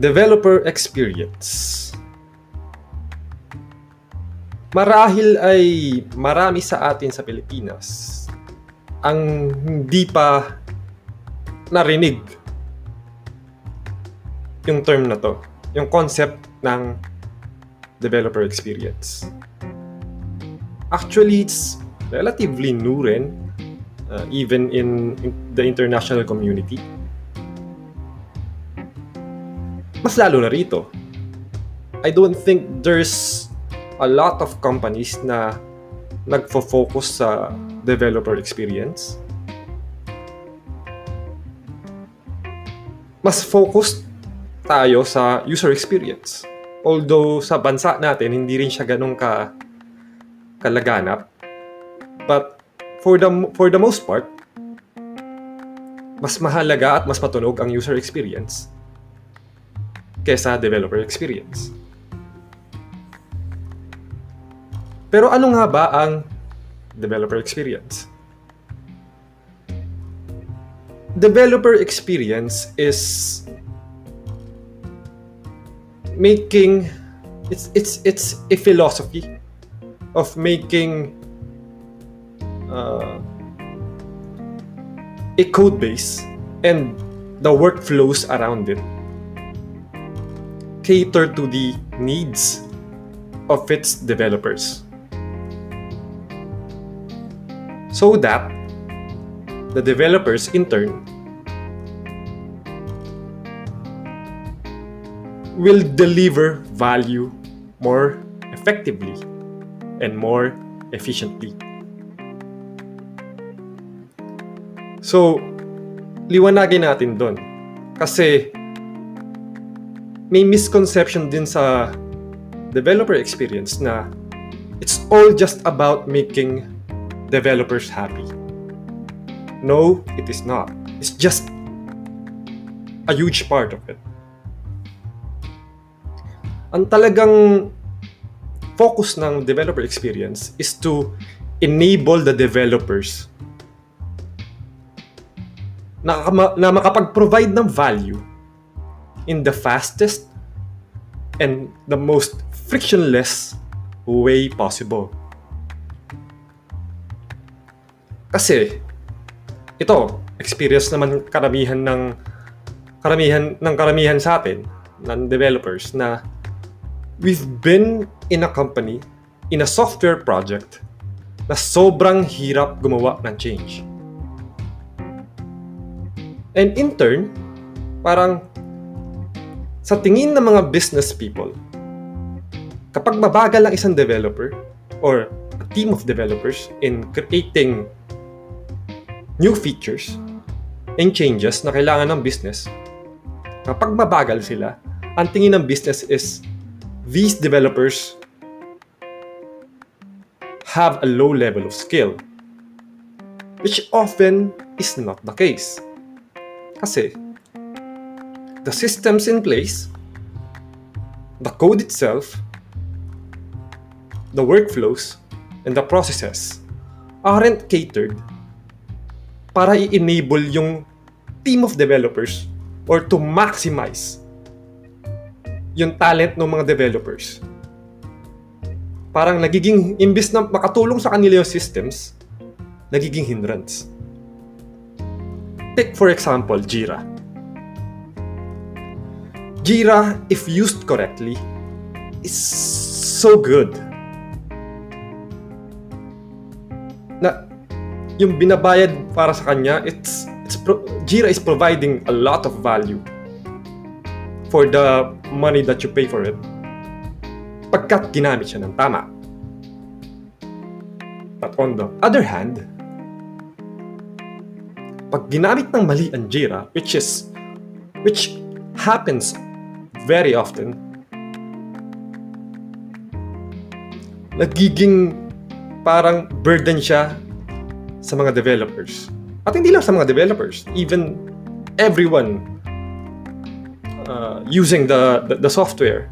developer experience. Marahil ay marami sa atin sa Pilipinas ang hindi pa narinig yung term na to, yung concept ng developer experience. Actually, it's relatively new rin, uh, even in, in the international community. Mas lalo na rito. I don't think there's a lot of companies na nagfo-focus sa developer experience. Mas focused tayo sa user experience. Although sa bansa natin, hindi rin siya ganun ka kalaganap. But for the for the most part, mas mahalaga at mas matunog ang user experience kesa developer experience. Pero ano nga ba ang developer experience? Developer experience is making it's it's it's a philosophy of making uh, a code base and the workflows around it cater to the needs of its developers so that the developers in turn will deliver value more effectively and more efficiently. So, liwanagin natin doon. Kasi may misconception din sa developer experience na it's all just about making developers happy. No, it is not. It's just a huge part of it. Ang talagang focus ng developer experience is to enable the developers na, na makapag-provide ng value in the fastest and the most frictionless way possible. Kasi ito, experience naman karamihan ng karamihan ng karamihan sa atin ng developers na we've been in a company in a software project na sobrang hirap gumawa ng change. And in turn, parang sa tingin ng mga business people, kapag mabagal ang isang developer or a team of developers in creating new features and changes na kailangan ng business, kapag mabagal sila, ang tingin ng business is these developers have a low level of skill, which often is not the case. Kasi, the systems in place, the code itself, the workflows, and the processes aren't catered para i-enable yung team of developers or to maximize yung talent ng mga developers. Parang nagiging, imbis na makatulong sa kanila yung systems, nagiging hindrance. Take for example, Jira. Jira, if used correctly, is so good. Na yung binabayad para sa kanya, it's, it's pro, Jira is providing a lot of value for the money that you pay for it pagkat ginamit siya ng tama. But on the other hand, pag ginamit ng mali ang Jira, which is, which happens very often, nagiging parang burden siya sa mga developers. At hindi lang sa mga developers, even everyone uh, using the, the, the software.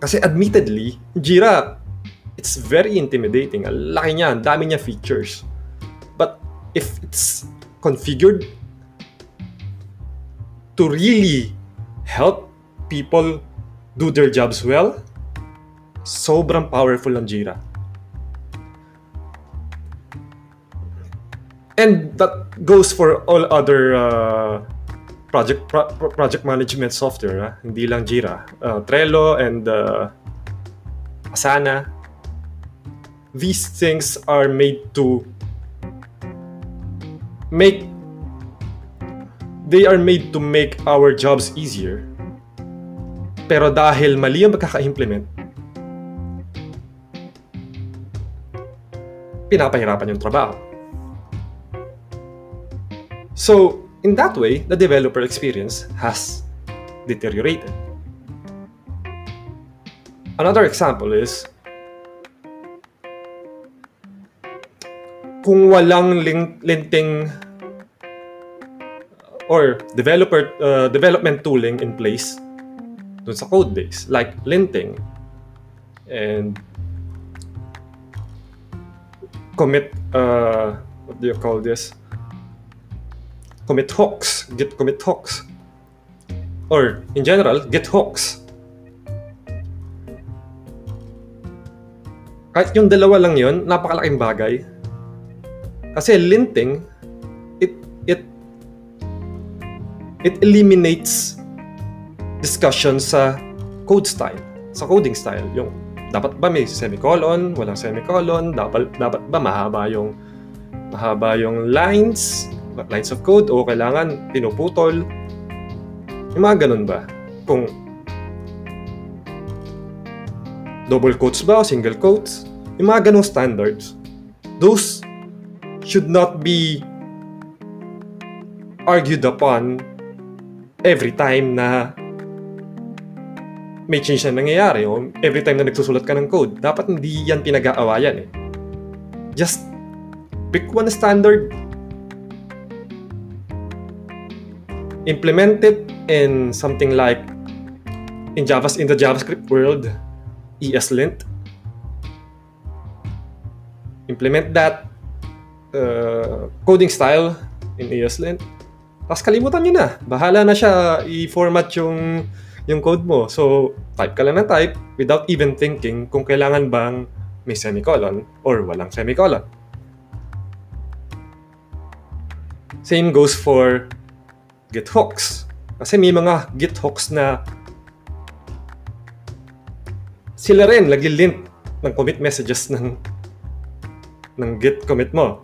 Kasi admittedly, Jira, it's very intimidating. Ang laki niya, ang dami niya features. But if it's configured to really help people do their jobs well, sobrang powerful ng Jira. And that goes for all other uh, project pro- project management software, ha? hindi lang Jira. Uh, Trello and uh, Asana. These things are made to make they are made to make our jobs easier. Pero dahil mali ang pagkaka-implement, pinapahirapan yung trabaho. So, in that way, the developer experience has deteriorated. Another example is kung walang link, linting or developer uh, development tooling in place dun sa code base like linting and commit uh, what do you call this commit hooks, git commit hooks. Or in general, git hooks. Kahit yung dalawa lang yon, napakalaking bagay. Kasi linting, it it it eliminates discussion sa code style, sa coding style. Yung dapat ba may semicolon, walang semicolon, dapat dapat ba mahaba yung mahaba yung lines, lines of code o kailangan pinuputol. Yung mga ganun ba? Kung double quotes ba o single quotes? Yung mga ganung standards, those should not be argued upon every time na may change na nangyayari o every time na nagsusulat ka ng code. Dapat hindi yan pinag-aawayan eh. Just pick one standard implement it in something like in Java in the JavaScript world, ESLint. Implement that uh, coding style in ESLint. Tapos kalimutan nyo na. Bahala na siya i-format yung yung code mo. So, type ka lang na type without even thinking kung kailangan bang may semicolon or walang semicolon. Same goes for Git hooks. Kasi may mga Git hooks na sila rin nag-lint ng commit messages ng ng Git commit mo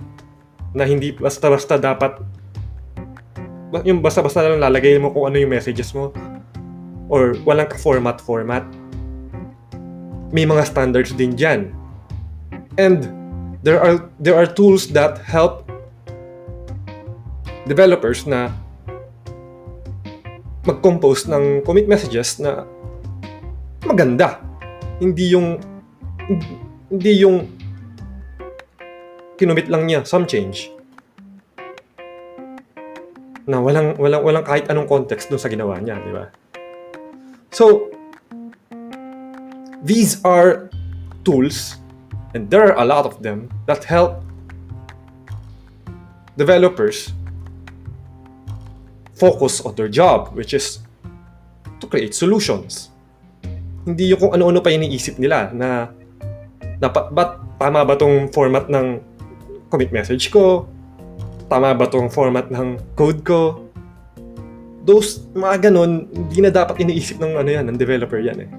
na hindi basta-basta dapat yung basta-basta lang lalagay mo kung ano yung messages mo? Or walang ka-format format may mga standards din dyan. And there are there are tools that help developers na mag-compose ng commit messages na maganda. Hindi yung hindi yung kinumit lang niya some change na walang walang walang kahit anong context dun sa ginawa niya, di ba? So these are tools and there are a lot of them that help developers focus on their job, which is to create solutions. Hindi yung kung ano-ano pa iniisip nila na dapat ba tama ba tong format ng commit message ko? Tama ba tong format ng code ko? Those mga ganun, hindi na dapat iniisip ng ano yan, ng developer yan eh.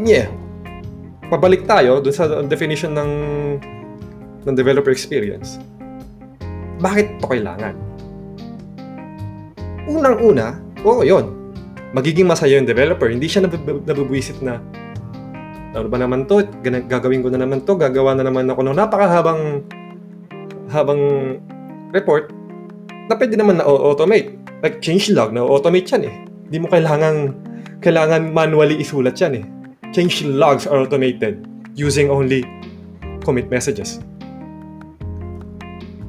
Yeah. Pabalik tayo dun sa definition ng ng developer experience bakit to kailangan? Unang-una, oo yun. Magiging masaya yung developer. Hindi siya nab- nabubwisit na ano ba naman to? Gagawin ko na naman to. Gagawa na naman ako ng napakahabang habang report na pwede naman na automate. Like change log, na automate yan eh. Hindi mo kailangan kailangan manually isulat yan eh. Change logs are automated using only commit messages.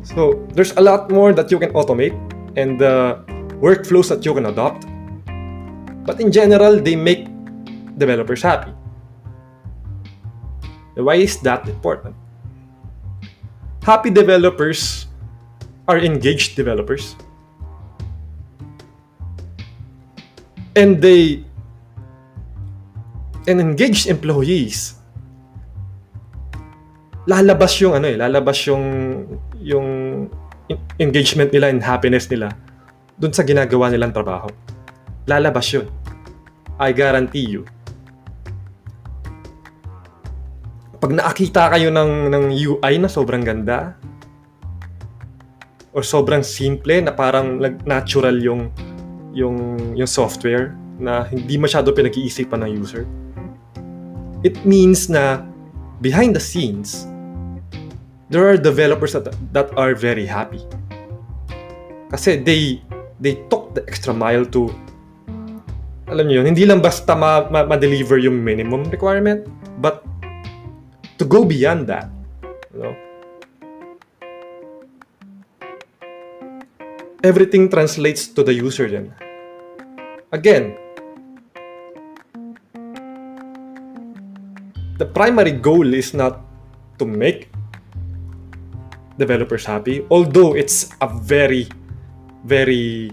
So there's a lot more that you can automate and the workflows that you can adopt. But in general, they make developers happy. Why is that important? Happy developers are engaged developers. And they and engaged employees lalabas yung ano eh, lalabas yung yung engagement nila and happiness nila dun sa ginagawa nilang trabaho. Lalabas yun. I guarantee you. Pag nakakita kayo ng, ng UI na sobrang ganda, or sobrang simple na parang natural yung yung yung software na hindi masyado pinag-iisipan ng user. It means na behind the scenes, there are developers that, that are very happy. Kasi they they took the extra mile to alam niyo yun, hindi lang basta ma- ma- ma-deliver yung minimum requirement, but to go beyond that. You know? Everything translates to the user then. Again, the primary goal is not to make developers happy, although it's a very, very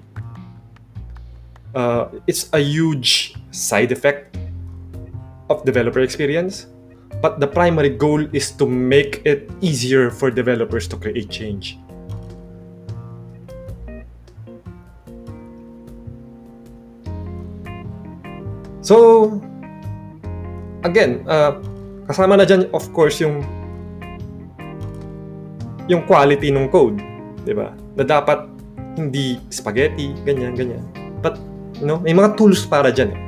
uh, it's a huge side effect of developer experience but the primary goal is to make it easier for developers to create change so again uh, kasama na dyan of course yung yung quality ng code di ba na dapat hindi spaghetti ganyan ganyan but No? May mga tools para dyan eh.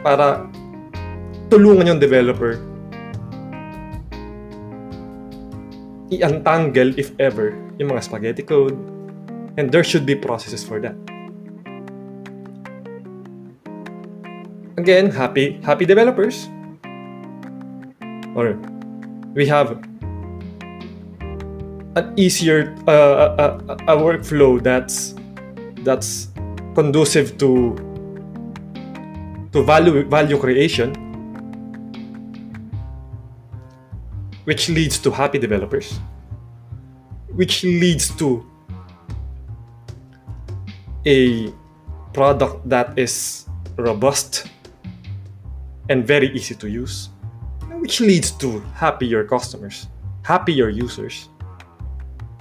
Para tulungan yung developer i-untangle if ever yung mga spaghetti code and there should be processes for that. Again, happy happy developers. Or we have an easier uh, a, a, a workflow that's that's conducive to to value value creation which leads to happy developers which leads to a product that is robust and very easy to use which leads to happier customers happier users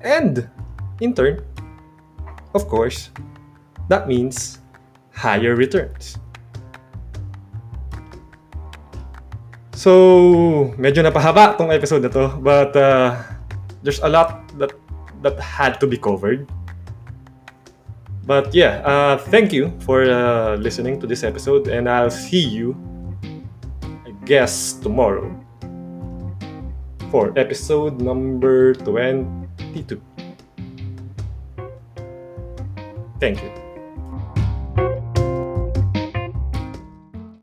and in turn of course that means higher returns. So, medyo napahaba tong episode na to, but uh, there's a lot that that had to be covered. But yeah, uh, thank you for uh, listening to this episode, and I'll see you, I guess, tomorrow for episode number 22. Thank you.